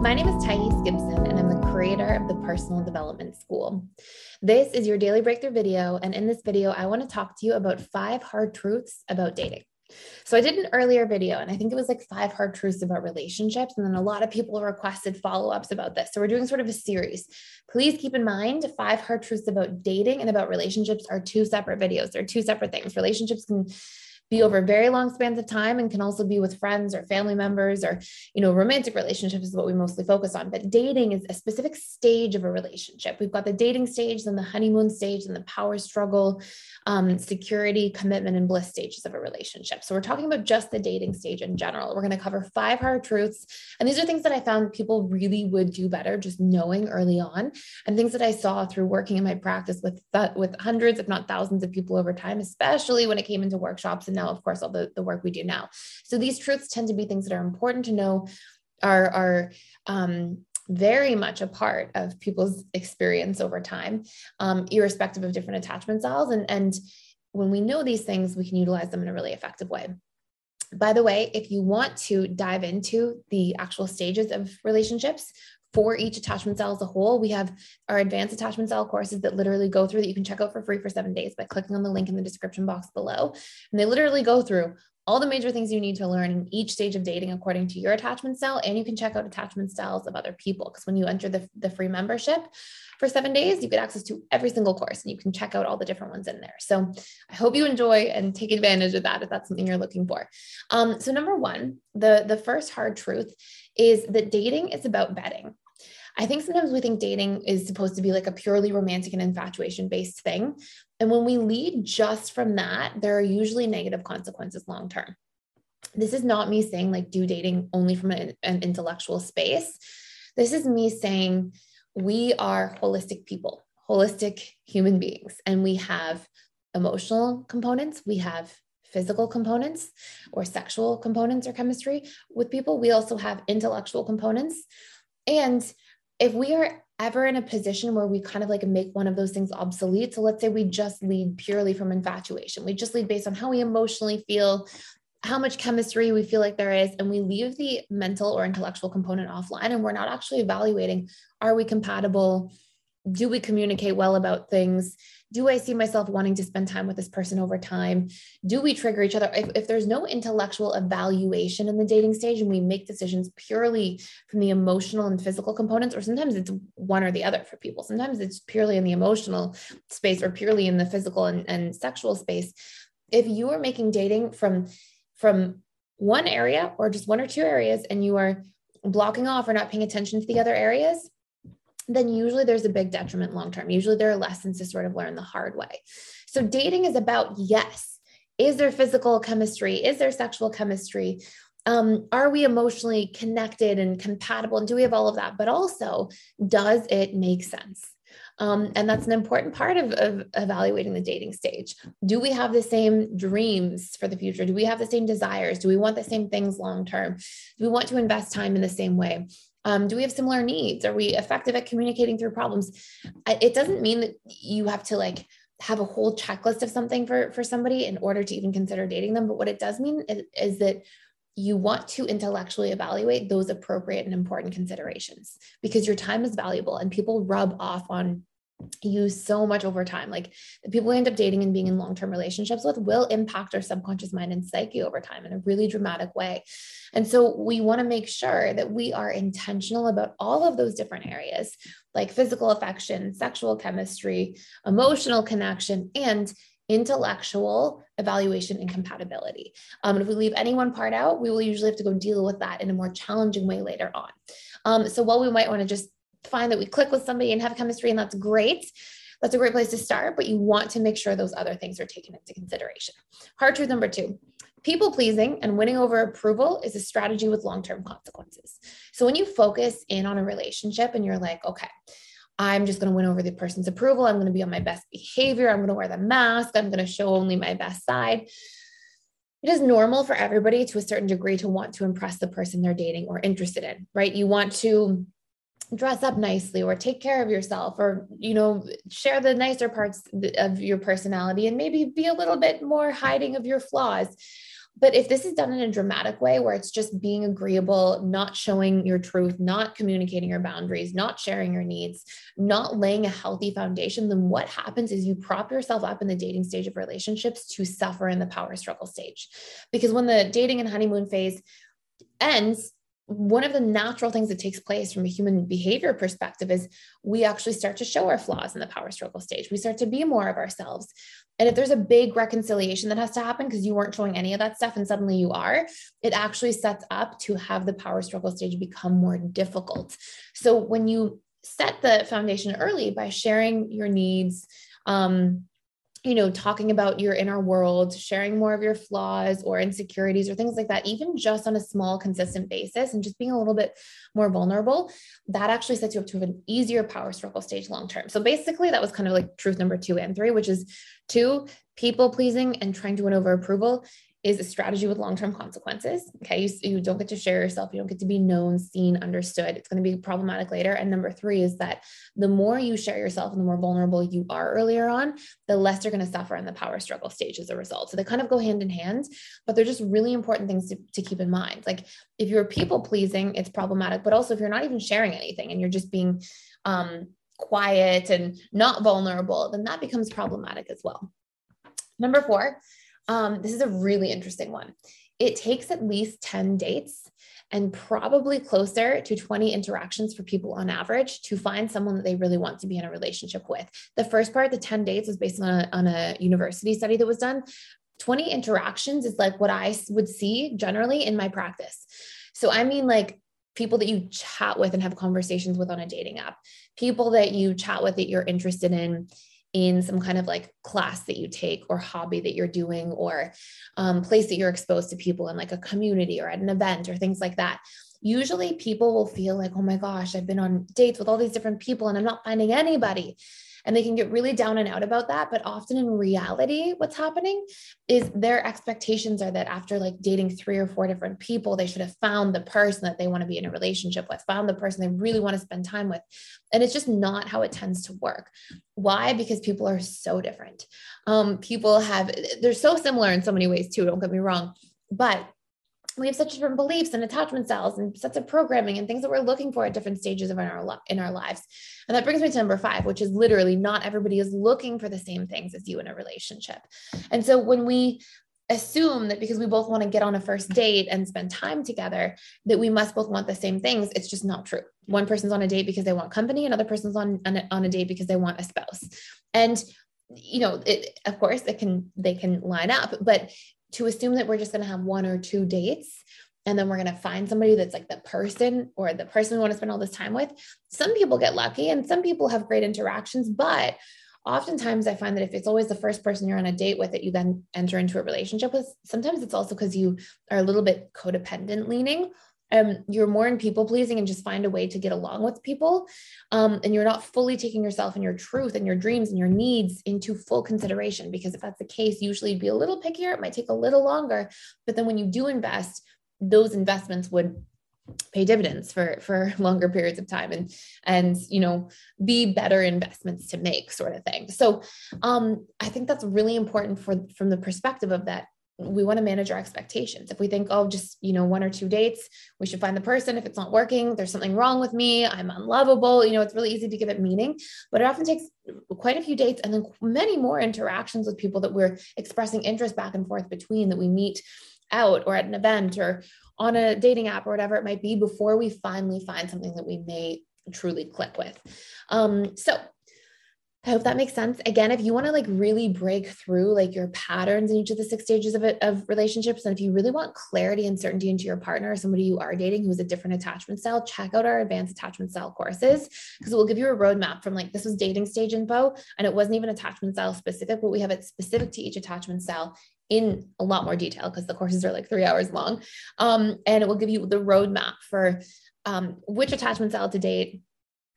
My name is Thais Gibson, and I'm the creator of the Personal Development School. This is your daily breakthrough video. And in this video, I want to talk to you about five hard truths about dating. So I did an earlier video, and I think it was like five hard truths about relationships. And then a lot of people requested follow ups about this. So we're doing sort of a series. Please keep in mind five hard truths about dating and about relationships are two separate videos. They're two separate things. Relationships can be over very long spans of time and can also be with friends or family members or you know romantic relationships is what we mostly focus on. But dating is a specific stage of a relationship. We've got the dating stage then the honeymoon stage and the power struggle um, security commitment and bliss stages of a relationship. So we're talking about just the dating stage in general. We're going to cover five hard truths and these are things that i found people really would do better just knowing early on and things that i saw through working in my practice with th- with hundreds if not thousands of people over time especially when it came into workshops and now, of course, all the, the work we do now. So these truths tend to be things that are important to know, are, are um, very much a part of people's experience over time, um, irrespective of different attachment styles. And, and when we know these things, we can utilize them in a really effective way. By the way, if you want to dive into the actual stages of relationships, for each attachment style as a whole. We have our advanced attachment style courses that literally go through that you can check out for free for seven days by clicking on the link in the description box below. And they literally go through all the major things you need to learn in each stage of dating according to your attachment style. And you can check out attachment styles of other people. Because when you enter the, the free membership for seven days, you get access to every single course and you can check out all the different ones in there. So I hope you enjoy and take advantage of that if that's something you're looking for. Um, so number one, the, the first hard truth is that dating is about betting. I think sometimes we think dating is supposed to be like a purely romantic and infatuation based thing. And when we lead just from that, there are usually negative consequences long term. This is not me saying like do dating only from an, an intellectual space. This is me saying we are holistic people, holistic human beings, and we have emotional components, we have physical components or sexual components or chemistry with people. We also have intellectual components. And if we are ever in a position where we kind of like make one of those things obsolete, so let's say we just lead purely from infatuation, we just lead based on how we emotionally feel, how much chemistry we feel like there is, and we leave the mental or intellectual component offline, and we're not actually evaluating are we compatible? Do we communicate well about things? do I see myself wanting to spend time with this person over time? Do we trigger each other? If, if there's no intellectual evaluation in the dating stage and we make decisions purely from the emotional and physical components, or sometimes it's one or the other for people, sometimes it's purely in the emotional space or purely in the physical and, and sexual space. If you are making dating from from one area or just one or two areas and you are blocking off or not paying attention to the other areas, then usually there's a big detriment long term. Usually there are lessons to sort of learn the hard way. So dating is about yes, is there physical chemistry? Is there sexual chemistry? Um, are we emotionally connected and compatible? And do we have all of that? But also, does it make sense? Um, and that's an important part of, of, evaluating the dating stage. Do we have the same dreams for the future? Do we have the same desires? Do we want the same things long term? Do we want to invest time in the same way? Um, do we have similar needs? Are we effective at communicating through problems? It doesn't mean that you have to like have a whole checklist of something for for somebody in order to even consider dating them. But what it does mean is, is that you want to intellectually evaluate those appropriate and important considerations because your time is valuable and people rub off on use so much over time. Like the people we end up dating and being in long term relationships with will impact our subconscious mind and psyche over time in a really dramatic way. And so we want to make sure that we are intentional about all of those different areas like physical affection, sexual chemistry, emotional connection, and intellectual evaluation and compatibility. Um, and if we leave any one part out, we will usually have to go deal with that in a more challenging way later on. Um, so while we might want to just find that we click with somebody and have chemistry, and that's great. That's a great place to start, but you want to make sure those other things are taken into consideration. Hard truth number two people pleasing and winning over approval is a strategy with long term consequences. So when you focus in on a relationship and you're like, okay, I'm just going to win over the person's approval. I'm going to be on my best behavior. I'm going to wear the mask. I'm going to show only my best side. It is normal for everybody to a certain degree to want to impress the person they're dating or interested in, right? You want to dress up nicely or take care of yourself or you know share the nicer parts of your personality and maybe be a little bit more hiding of your flaws But if this is done in a dramatic way where it's just being agreeable, not showing your truth, not communicating your boundaries, not sharing your needs, not laying a healthy foundation, then what happens is you prop yourself up in the dating stage of relationships to suffer in the power struggle stage. Because when the dating and honeymoon phase ends, one of the natural things that takes place from a human behavior perspective is we actually start to show our flaws in the power struggle stage. We start to be more of ourselves. And if there's a big reconciliation that has to happen because you weren't showing any of that stuff and suddenly you are, it actually sets up to have the power struggle stage become more difficult. So when you set the foundation early by sharing your needs, um, you know, talking about your inner world, sharing more of your flaws or insecurities or things like that, even just on a small, consistent basis and just being a little bit more vulnerable, that actually sets you up to have an easier power struggle stage long term. So basically, that was kind of like truth number two and three, which is two, people pleasing and trying to win over approval is a strategy with long-term consequences. Okay. You, you don't get to share yourself. You don't get to be known, seen, understood. It's going to be problematic later. And number three is that the more you share yourself and the more vulnerable you are earlier on, the less you're going to suffer in the power struggle stage as a result. So they kind of go hand in hand, but they're just really important things to, to keep in mind. Like if you're people pleasing, it's problematic, but also if you're not even sharing anything and you're just being um, quiet and not vulnerable, then that becomes problematic as well. Number four, um, this is a really interesting one. It takes at least 10 dates and probably closer to 20 interactions for people on average to find someone that they really want to be in a relationship with. The first part, the 10 dates, was based on a, on a university study that was done. 20 interactions is like what I would see generally in my practice. So, I mean, like people that you chat with and have conversations with on a dating app, people that you chat with that you're interested in in some kind of like class that you take or hobby that you're doing or um, place that you're exposed to people in like a community or at an event or things like that usually people will feel like oh my gosh i've been on dates with all these different people and i'm not finding anybody and they can get really down and out about that. But often in reality what's happening is their expectations are that after like dating three or four different people they should have found the person that they want to be in a relationship with found the person they really want to spend time with. And it's just not how it tends to work. Why? Because people are so different. Um, people have they're so similar in so many ways too don't get me wrong. But we have such different beliefs and attachment styles and sets of programming and things that we're looking for at different stages of in our in our lives. And that brings me to number 5, which is literally not everybody is looking for the same things as you in a relationship. And so when we assume that because we both want to get on a first date and spend time together that we must both want the same things it's just not true one person's on a date because they want company another person's on on a, on a date because they want a spouse and you know it of course it can they can line up but to assume that we're just going to have one or two dates and then we're going to find somebody that's like the person or the person we want to spend all this time with. Some people get lucky and some people have great interactions, but oftentimes I find that if it's always the first person you're on a date with that you then enter into a relationship with, sometimes it's also because you are a little bit codependent leaning um, you're more in people pleasing and just find a way to get along with people. Um, and you're not fully taking yourself and your truth and your dreams and your needs into full consideration. Because if that's the case, usually be a little pickier. It might take a little longer. But then when you do invest, those investments would pay dividends for for longer periods of time and and you know be better investments to make sort of thing so um i think that's really important for from the perspective of that we want to manage our expectations. If we think, oh, just, you know, one or two dates, we should find the person. If it's not working, there's something wrong with me. I'm unlovable. You know, it's really easy to give it meaning, but it often takes quite a few dates and then many more interactions with people that we're expressing interest back and forth between that we meet out or at an event or on a dating app or whatever it might be before we finally find something that we may truly click with. Um, so I hope that makes sense. Again, if you want to like really break through like your patterns in each of the six stages of it of relationships, and if you really want clarity and certainty into your partner or somebody you are dating who's a different attachment style, check out our advanced attachment style courses because it will give you a roadmap from like this was dating stage info and it wasn't even attachment style specific, but we have it specific to each attachment style in a lot more detail because the courses are like three hours long. Um, and it will give you the roadmap for um, which attachment style to date,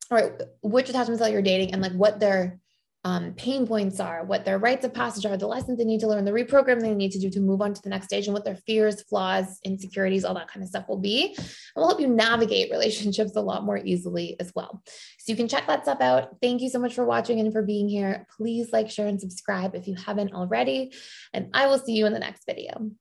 or which attachment style you're dating and like what their um, pain points are, what their rites of passage are, the lessons they need to learn, the reprogram they need to do to move on to the next stage, and what their fears, flaws, insecurities, all that kind of stuff will be. And we'll help you navigate relationships a lot more easily as well. So you can check that stuff out. Thank you so much for watching and for being here. Please like, share, and subscribe if you haven't already. And I will see you in the next video.